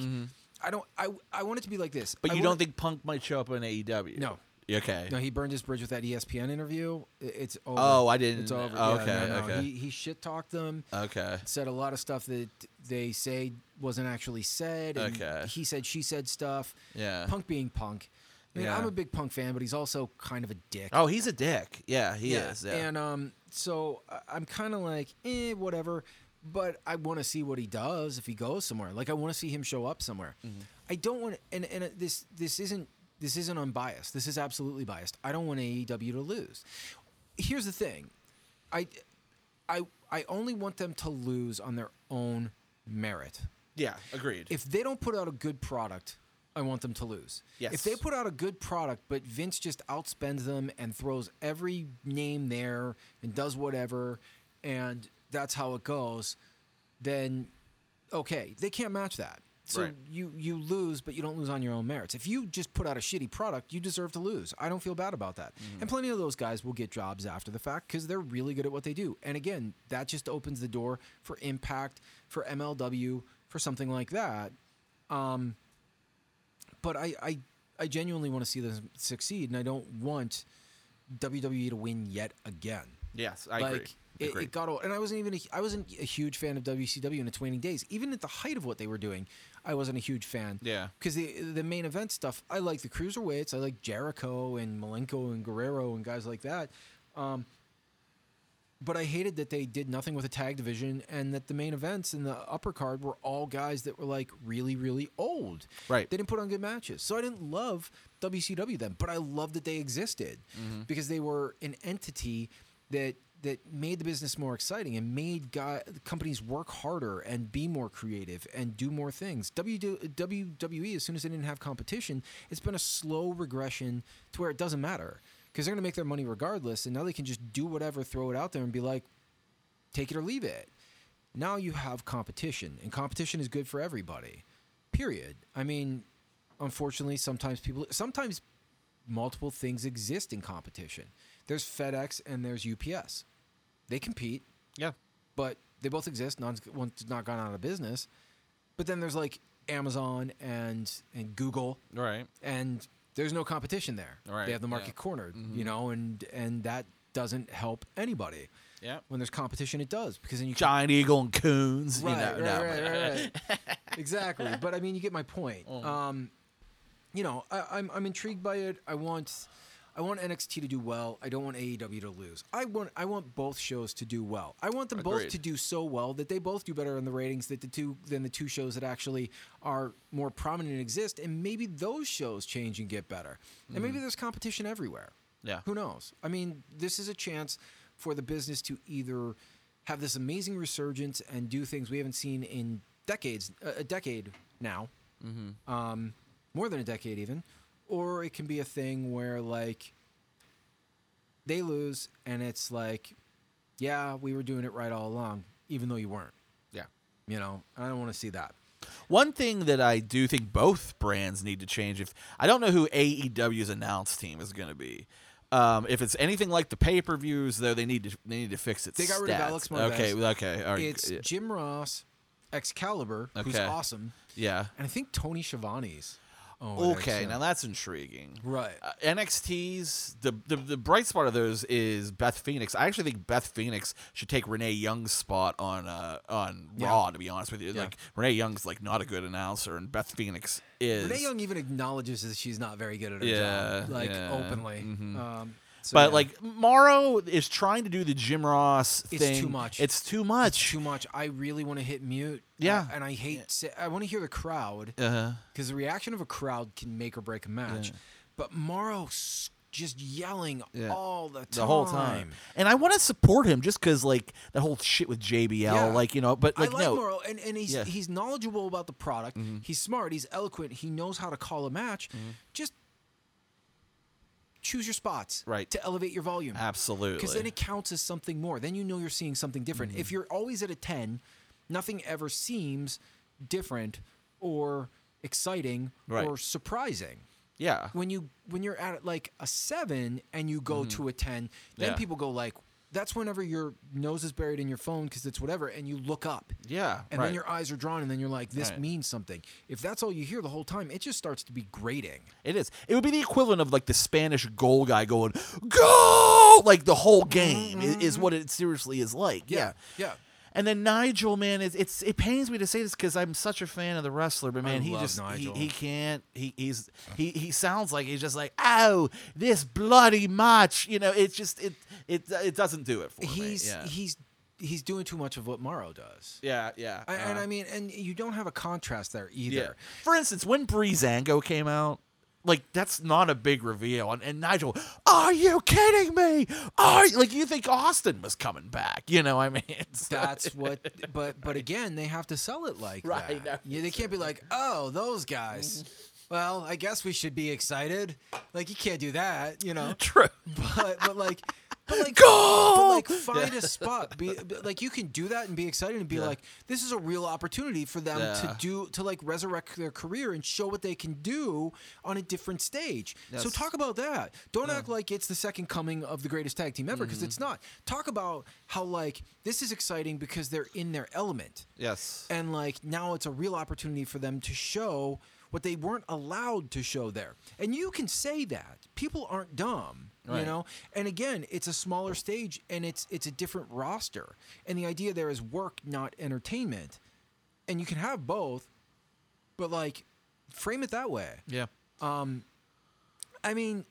S1: I don't I I want it to be like this.
S2: Mm-hmm. But
S1: I
S2: you don't think Punk might show up in AEW?
S1: No.
S2: Okay.
S1: no, he burned his bridge with that ESPN interview. It's over.
S2: Oh, I didn't-
S1: It's over.
S2: oh,
S1: Yeah,
S2: okay,
S1: no, no.
S2: okay.
S1: He, he shit talked them.
S2: Okay.
S1: Said a lot of stuff that they say wasn't actually said. And
S2: Okay.
S1: He said she said stuff.
S2: Yeah.
S1: Punk being punk. I mean,
S2: Yeah.
S1: I'm a big punk fan, but he's also kind of a dick.
S2: Oh, he's a dick. Yeah, he
S1: yeah.
S2: is. Yeah.
S1: And um, so I'm kind of like, eh, whatever. But I want to see what he does if he goes somewhere. Like I want to see him show up somewhere.
S2: Mm-hmm.
S1: I don't want, and and this this isn't this isn't unbiased. This is absolutely biased. I don't want AEW to lose. Here's the thing, I I I only want them to lose on their own merit.
S2: yeah. Agreed.
S1: If they don't put out a good product, I want them to lose.
S2: Yes.
S1: If they put out a good product, but Vince just outspends them and throws every name there and does whatever, and that's how it goes, then okay, they can't match that. So
S2: Right.
S1: you you lose, but you don't lose on your own merits. If you just put out a shitty product, you deserve to lose. I don't feel bad about that.
S2: Mm-hmm.
S1: And plenty of those guys will get jobs after the fact because they're really good at what they do. And again, that just opens the door for Impact, for MLW, for something like that. Um, but I, I I genuinely want to see them succeed, and I don't want WWE to win yet again.
S2: yes, I
S1: like
S2: agree.
S1: It, it got old, and I wasn't even a, I wasn't a huge fan of WCW in its waning days. Even at the height of what they were doing, I wasn't a huge fan.
S2: Yeah.
S1: because the the main event stuff, I like the cruiserweights. I like Jericho and Malenko and Guerrero and guys like that. Um, but I hated that they did nothing with the tag division and that the main events in the upper card were all guys that were like really, really old.
S2: Right.
S1: They didn't put on good matches. So I didn't love WCW then, but I loved that they existed
S2: Mm-hmm.
S1: because they were an entity that that made the business more exciting and made guy, companies work harder and be more creative and do more things. WWE, as soon as they didn't have competition, it's been a slow regression to where it doesn't matter because they're going to make their money regardless, and now they can just do whatever, throw it out there, and be like, take it or leave it. Now you have competition, and competition is good for everybody. Period. I mean, unfortunately, sometimes people, sometimes multiple things exist in competition. There's FedEx and there's UPS. They compete,
S2: Yeah.
S1: but they both exist. None's, one's not gone out of business. But then there's like Amazon and and Google,
S2: Right.
S1: and there's no competition there.
S2: Right,
S1: They have the market
S2: yeah. Mm-hmm.
S1: cornered, you know, and and that doesn't help anybody.
S2: Yeah.
S1: When there's competition, it does because then you
S2: Giant Eagle and Kuhn's.
S1: right,
S2: you know,
S1: right,
S2: no.
S1: right, right, right. (laughs) exactly. But I mean, you get my point.
S2: Mm.
S1: Um, you know, I, I'm I'm intrigued by it. I want I want NXT to do well. I don't want AEW to lose. I want I want both shows to do well. I want them both to do so well that they both do better in the ratings that the two than the two shows that actually are more prominent and exist. And maybe those shows change and get better. And maybe there's competition everywhere.
S2: Mm-hmm. Yeah.
S1: Who knows? I mean, this is a chance for the business to either have this amazing resurgence and do things we haven't seen in decades, a a decade now,
S2: Mm-hmm.
S1: um, more than a decade even, or it can be a thing where like they lose and it's like, yeah, we were doing it right all along, even though you weren't.
S2: Yeah.
S1: You know, I don't want to see that.
S2: One thing that I do think both brands need to change if I don't know who AEW's announce team is going to be. Um, if it's anything like the pay per views, though, they need to they need to fix it.
S1: They got rid of Alex Marvez.
S2: Okay, okay, all right.
S1: It's
S2: yeah.
S1: Jim Ross, Excalibur, who's awesome,
S2: yeah.
S1: and I think Tony Schiavone's. Oh,
S2: Okay, now that's intriguing.
S1: Right.
S2: Uh, NXT's the, the the bright spot of those is Beth Phoenix. I actually think Beth Phoenix should take Renee Young's spot on uh on
S1: Yeah.
S2: Raw. To be honest with you,
S1: Yeah.
S2: like Renee Young's like not a good announcer, and Beth Phoenix is.
S1: Renee Young even acknowledges that she's not very good at her
S2: Yeah,
S1: job, like openly.
S2: mhm.
S1: Um, so,
S2: but
S1: yeah.
S2: like Mauro is trying to do the Jim Ross
S1: It's
S2: thing.
S1: too much.
S2: It's too
S1: it's
S2: much.
S1: too much. I really want to hit mute.
S2: Yeah.
S1: uh, and I hate. sa- I want to hear the crowd
S2: uh,
S1: because the reaction of a crowd can make or break a match.
S2: Yeah.
S1: But Mauro just yelling
S2: Yeah.
S1: all the time.
S2: the whole time, and I want to support him just because like that whole shit with JBL,
S1: Yeah.
S2: like you know. But like
S1: I like
S2: no,
S1: Mauro, and, and he's
S2: Yeah. Mm-hmm.
S1: he's knowledgeable about the product. He's smart. He's eloquent. He knows how to call a match. Just choose your spots,
S2: Right.
S1: to elevate your volume.
S2: absolutely.
S1: because then it counts as something more. Then you know you're seeing something different.
S2: Mm-hmm.
S1: If you're always at a 10, nothing ever seems different or exciting
S2: Right.
S1: or surprising.
S2: yeah,
S1: When you when you're at like a 7 and you go to a 10, then
S2: Mm-hmm. Yeah.
S1: people go like that's whenever your nose is buried in your phone because it's whatever and you look up
S2: yeah,
S1: and
S2: right.
S1: then your eyes are drawn and then you're like this
S2: Right.
S1: means something. If that's all you hear the whole time, it just starts to be grating.
S2: It is. It would be the equivalent of like the Spanish goal guy going go like the whole game is, is what it seriously is like. Yeah.
S1: Yeah.
S2: And then Nigel, man, it's, it's it pains me to say this because I'm such a fan of the wrestler, but man, he just he, he can't he he's he he sounds like he's just like oh this bloody match, you know. It's just it it it doesn't do it for
S1: He's
S2: me. Yeah.
S1: he's he's doing too much of what Mauro does.
S2: yeah, yeah.
S1: I, and
S2: uh,
S1: I mean, and you don't have a contrast there either.
S2: Yeah. For instance, when Breezango came out, like that's not a big reveal, and, and Nigel, are you kidding me? Are you-" like you think Austin was coming back? You know, I mean, (laughs) it's,
S1: That's what, (laughs) but but again, they have to sell it like
S2: Right,
S1: that. Yeah, they can't be like, oh, those guys. Mm-hmm. Well, I guess we should be excited. Like you can't do that, you know. (laughs)
S2: true.
S1: But but like, but like,
S2: Go!
S1: like, find a (laughs) spot. Be like, you can do that and be excited and be
S2: Yeah.
S1: like, this is a real opportunity for them to do to like resurrect their career and show what they can do on a different stage. So talk about that. Don't act like it's the second coming of the greatest tag team ever because
S2: Mm-hmm.
S1: it's not. Talk about how like this is exciting because they're in their element
S2: Yes.
S1: and like now it's a real opportunity for them to show what they weren't allowed to show there. And you can say that. People aren't dumb, you know? And again, it's a smaller stage and it's it's a different roster. And the idea there is work, not entertainment. And you can have both, but like frame it that way.
S2: Yeah.
S1: Um, I mean,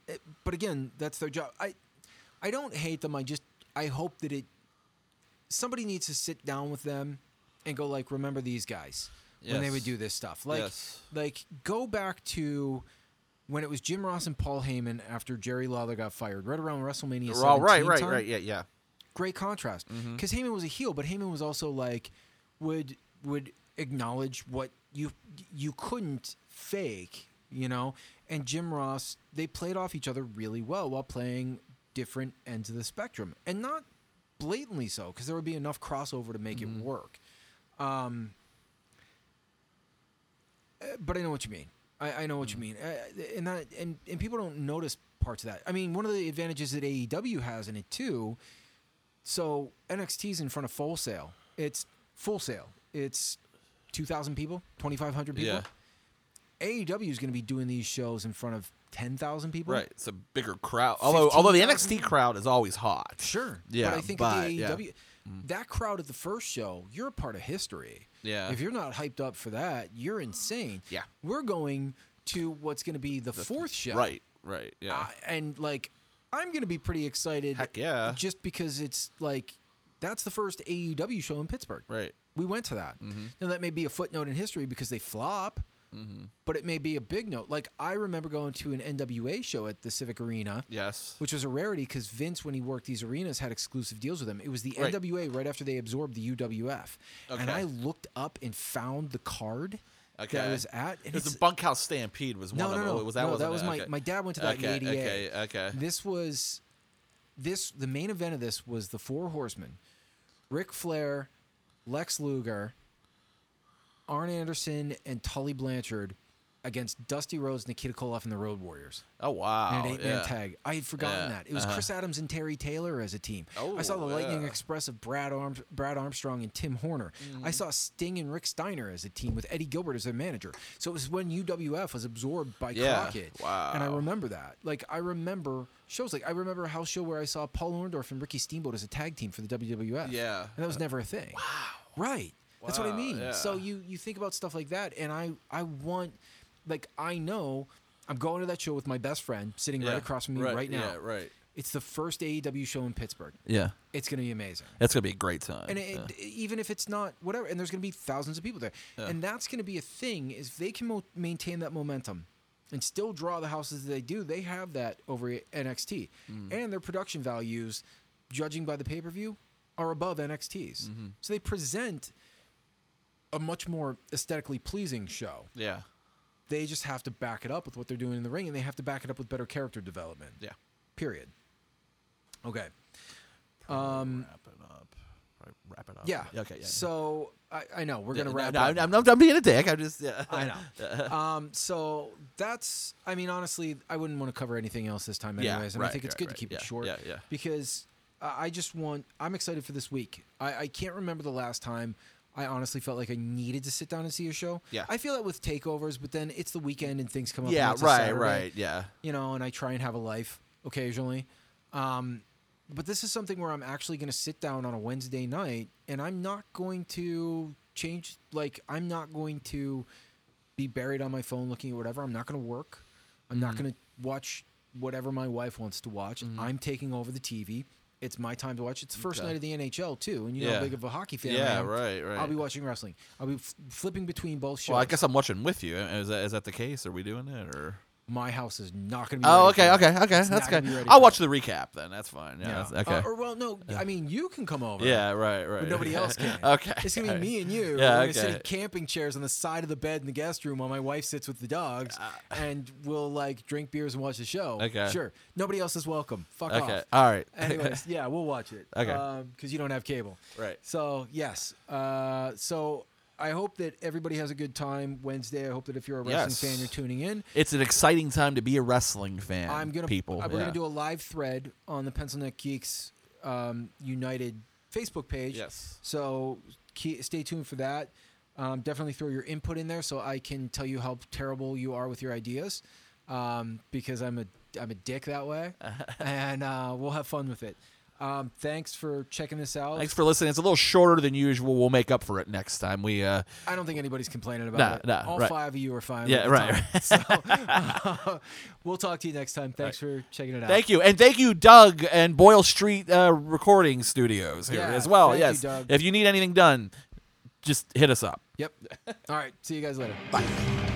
S1: but again, that's their job. I I don't hate them. I just I hope that it somebody needs to sit down with them and go like, remember these guys when they would do this stuff. Like
S2: Yes.
S1: like go back to when it was Jim Ross and Paul Heyman after Jerry Lawler got fired, right around WrestleMania.
S2: Well, right, right,
S1: time,
S2: right. Yeah, yeah.
S1: great contrast
S2: Mm-hmm.
S1: because Heyman was a heel, but Heyman was also like would would acknowledge what you you couldn't fake, you know. And Jim Ross, they played off each other really well while playing different ends of the spectrum, and not blatantly so, because there would be enough crossover to make
S2: Mm-hmm.
S1: it work. Um, uh, but I know what you mean. I, I know what you mean, uh, and that and, and people don't notice parts of that. I mean, one of the advantages that AEW has in it too. So NXT's in front of Full Sail. It's Full Sail. It's two thousand people, twenty five hundred people.
S2: Yeah.
S1: AEW is going to be doing these shows in front of ten thousand people.
S2: Right. It's a bigger crowd. Although although the
S1: 15,000?
S2: NXT crowd is always hot.
S1: Sure.
S2: Yeah,
S1: But I think
S2: but,
S1: the
S2: yeah.
S1: AEW, that crowd at the first show, you're a part of history.
S2: Yeah.
S1: If you're not hyped up for that, you're insane.
S2: Yeah.
S1: We're going to what's going to be the, fourth show.
S2: Right. Right. Yeah.
S1: Uh, and like, I'm going to be pretty excited.
S2: Heck yeah.
S1: Just because it's like, that's the first AEW show in Pittsburgh.
S2: right.
S1: We went to that.
S2: Mm-hmm.
S1: Now that may be a footnote in history because they flop, Mm-hmm. but it may be a big note. Like I remember going to an NWA show at the Civic Arena,
S2: Yes.
S1: which was a rarity because Vince, when he worked these arenas, had exclusive deals with them. It was the
S2: Right.
S1: NWA right after they absorbed the UWF,
S2: okay.
S1: and I looked up and found the card Okay. that I was at, and
S2: Because
S1: it's
S2: the Bunkhouse Stampede was
S1: no,
S2: one
S1: no,
S2: of
S1: no,
S2: them. Was that
S1: no, that was
S2: it?
S1: my
S2: Okay.
S1: my dad went to that
S2: okay,
S1: in '88.
S2: Okay. Okay.
S1: This was this the main event of this was the Four Horsemen, Ric Flair, Lex Luger, Arn Anderson, and Tully Blanchard against Dusty Rhodes, Nikita Koloff, and the Road Warriors
S2: Oh wow.
S1: in an eight-man
S2: yeah.
S1: tag. I had forgotten
S2: Yeah,
S1: that. It was
S2: uh-huh.
S1: Chris Adams and Terry Taylor as a team. Oh, I saw the Lightning
S2: yeah.
S1: Express of Brad, Brad Armstrong and Tim Horner.
S2: Mm-hmm.
S1: I saw Sting and Rick Steiner as a team with Eddie Gilbert as their manager. So it was when UWF was absorbed by
S2: Yeah.
S1: Crockett. And I remember that. Like I remember shows like I remember a house show where I saw Paul Orndorff and Ricky Steamboat as a tag team for the WWF.
S2: Yeah.
S1: And that was never a thing. Wow. Right. That's what I mean.
S2: yeah.
S1: So you you think about stuff like that, and I I want like I know I'm going to that show with my best friend sitting
S2: Yeah.
S1: right across from me
S2: right,
S1: right, now.
S2: Yeah. Right.
S1: It's the first AEW show in Pittsburgh.
S2: Yeah.
S1: It's going to be amazing.
S2: It's gonna be a great time.
S1: And it,
S2: yeah.
S1: even if it's not whatever, and there's going to be thousands of people there,
S2: Yeah.
S1: and that's going to be a thing. Is if they can mo- maintain that momentum and still draw the houses that they do, they have that over NXT,
S2: Mm.
S1: and their production values, judging by the pay per view, are above NXT's.
S2: Mm-hmm.
S1: So they present a much more aesthetically pleasing show.
S2: yeah.
S1: They just have to back it up with what they're doing in the ring, and they have to back it up with better character development.
S2: Yeah.
S1: Period. Okay. Um,
S2: wrap it up. Right, Wrap it up.
S1: yeah.
S2: Okay. Yeah.
S1: So I, I know we're
S2: Yeah,
S1: gonna wrap
S2: no,
S1: up.
S2: I'm, I'm, I'm being a dick. I'm just. Yeah.
S1: I know. (laughs) um, so that's. I mean, honestly, I wouldn't want to cover anything else this time,
S2: Yeah,
S1: anyways. and I think it's
S2: right,
S1: good
S2: right.
S1: to keep
S2: Yeah,
S1: it short.
S2: yeah, yeah.
S1: Because I I just want. I'm excited for this week. I, I can't remember the last time. I honestly felt like I needed to sit down and see a show.
S2: Yeah.
S1: I feel that with takeovers, but then it's the weekend and things come up.
S2: Yeah. Right.
S1: Saturday,
S2: Right. Yeah.
S1: You know, and I try and have a life occasionally. Um, but this is something where I'm actually going to sit down on a Wednesday night and I'm not going to change. Like, I'm not going to be buried on my phone looking at whatever. I'm not going to work. I'm not going to watch whatever my wife wants to watch. I'm taking over the TV. It's my time to watch. It's the first
S2: Okay.
S1: night of the NHL too, and you know
S2: Yeah.
S1: how big of a hockey fan I
S2: Yeah.
S1: am.
S2: Right. Right.
S1: I'll be watching wrestling. I'll be f- flipping between both shows.
S2: Well, I guess I'm watching with you. Is that is that the case? Are we doing it or?
S1: My house is not going to be.
S2: Oh, okay, okay,
S1: it.
S2: okay. That's good. I'll watch the recap then. That's fine. Yeah. That's- okay.
S1: Uh, or well, no. I mean, you can come over.
S2: yeah. Right. Right.
S1: But nobody (laughs) else can.
S2: okay.
S1: It's gonna be me and you.
S2: Yeah,
S1: We're gonna sit
S2: okay.
S1: in camping chairs on the side of the bed in the guest room while my wife sits with the dogs, (laughs) and we'll like drink beers and watch the show.
S2: Uh, Okay.
S1: Sure. Nobody else is welcome. Fuck
S2: Okay.
S1: off.
S2: All right. (laughs)
S1: Anyways, yeah, we'll watch it.
S2: Okay.
S1: Because you don't have cable.
S2: Right.
S1: So yes. Uh, so I hope that everybody has a good time Wednesday. I hope that if you're a wrestling
S2: Yes.
S1: fan, you're tuning in.
S2: It's an exciting time to be a wrestling fan.
S1: I'm gonna
S2: people.
S1: uh, we're
S2: yeah.
S1: gonna do a live thread on the Pencil Neck Geeks um, United Facebook page.
S2: Yes.
S1: So ke- stay tuned for that. Um, definitely throw your input in there so I can tell you how terrible you are with your ideas, um, because I'm a I'm a dick that way, (laughs) and uh, we'll have fun with it. Um, thanks for checking this out.
S2: Thanks for listening. It's a little shorter than usual. We'll make up for it next time. We uh
S1: I don't think anybody's complaining about
S2: Nah,
S1: it.
S2: nah,
S1: All
S2: right.
S1: five of you are fine.
S2: Yeah, right,
S1: time. So, (laughs) (laughs) we'll talk to you next time. Thanks for checking it out.
S2: thank you. And thank you, Doug and Boyle Street uh, Recording Studios here
S1: Yeah,
S2: as well.
S1: thank you,
S2: yes.
S1: Doug.
S2: If you need anything done, just hit us up.
S1: Yep. (laughs) All right. See you guys later.
S2: Bye.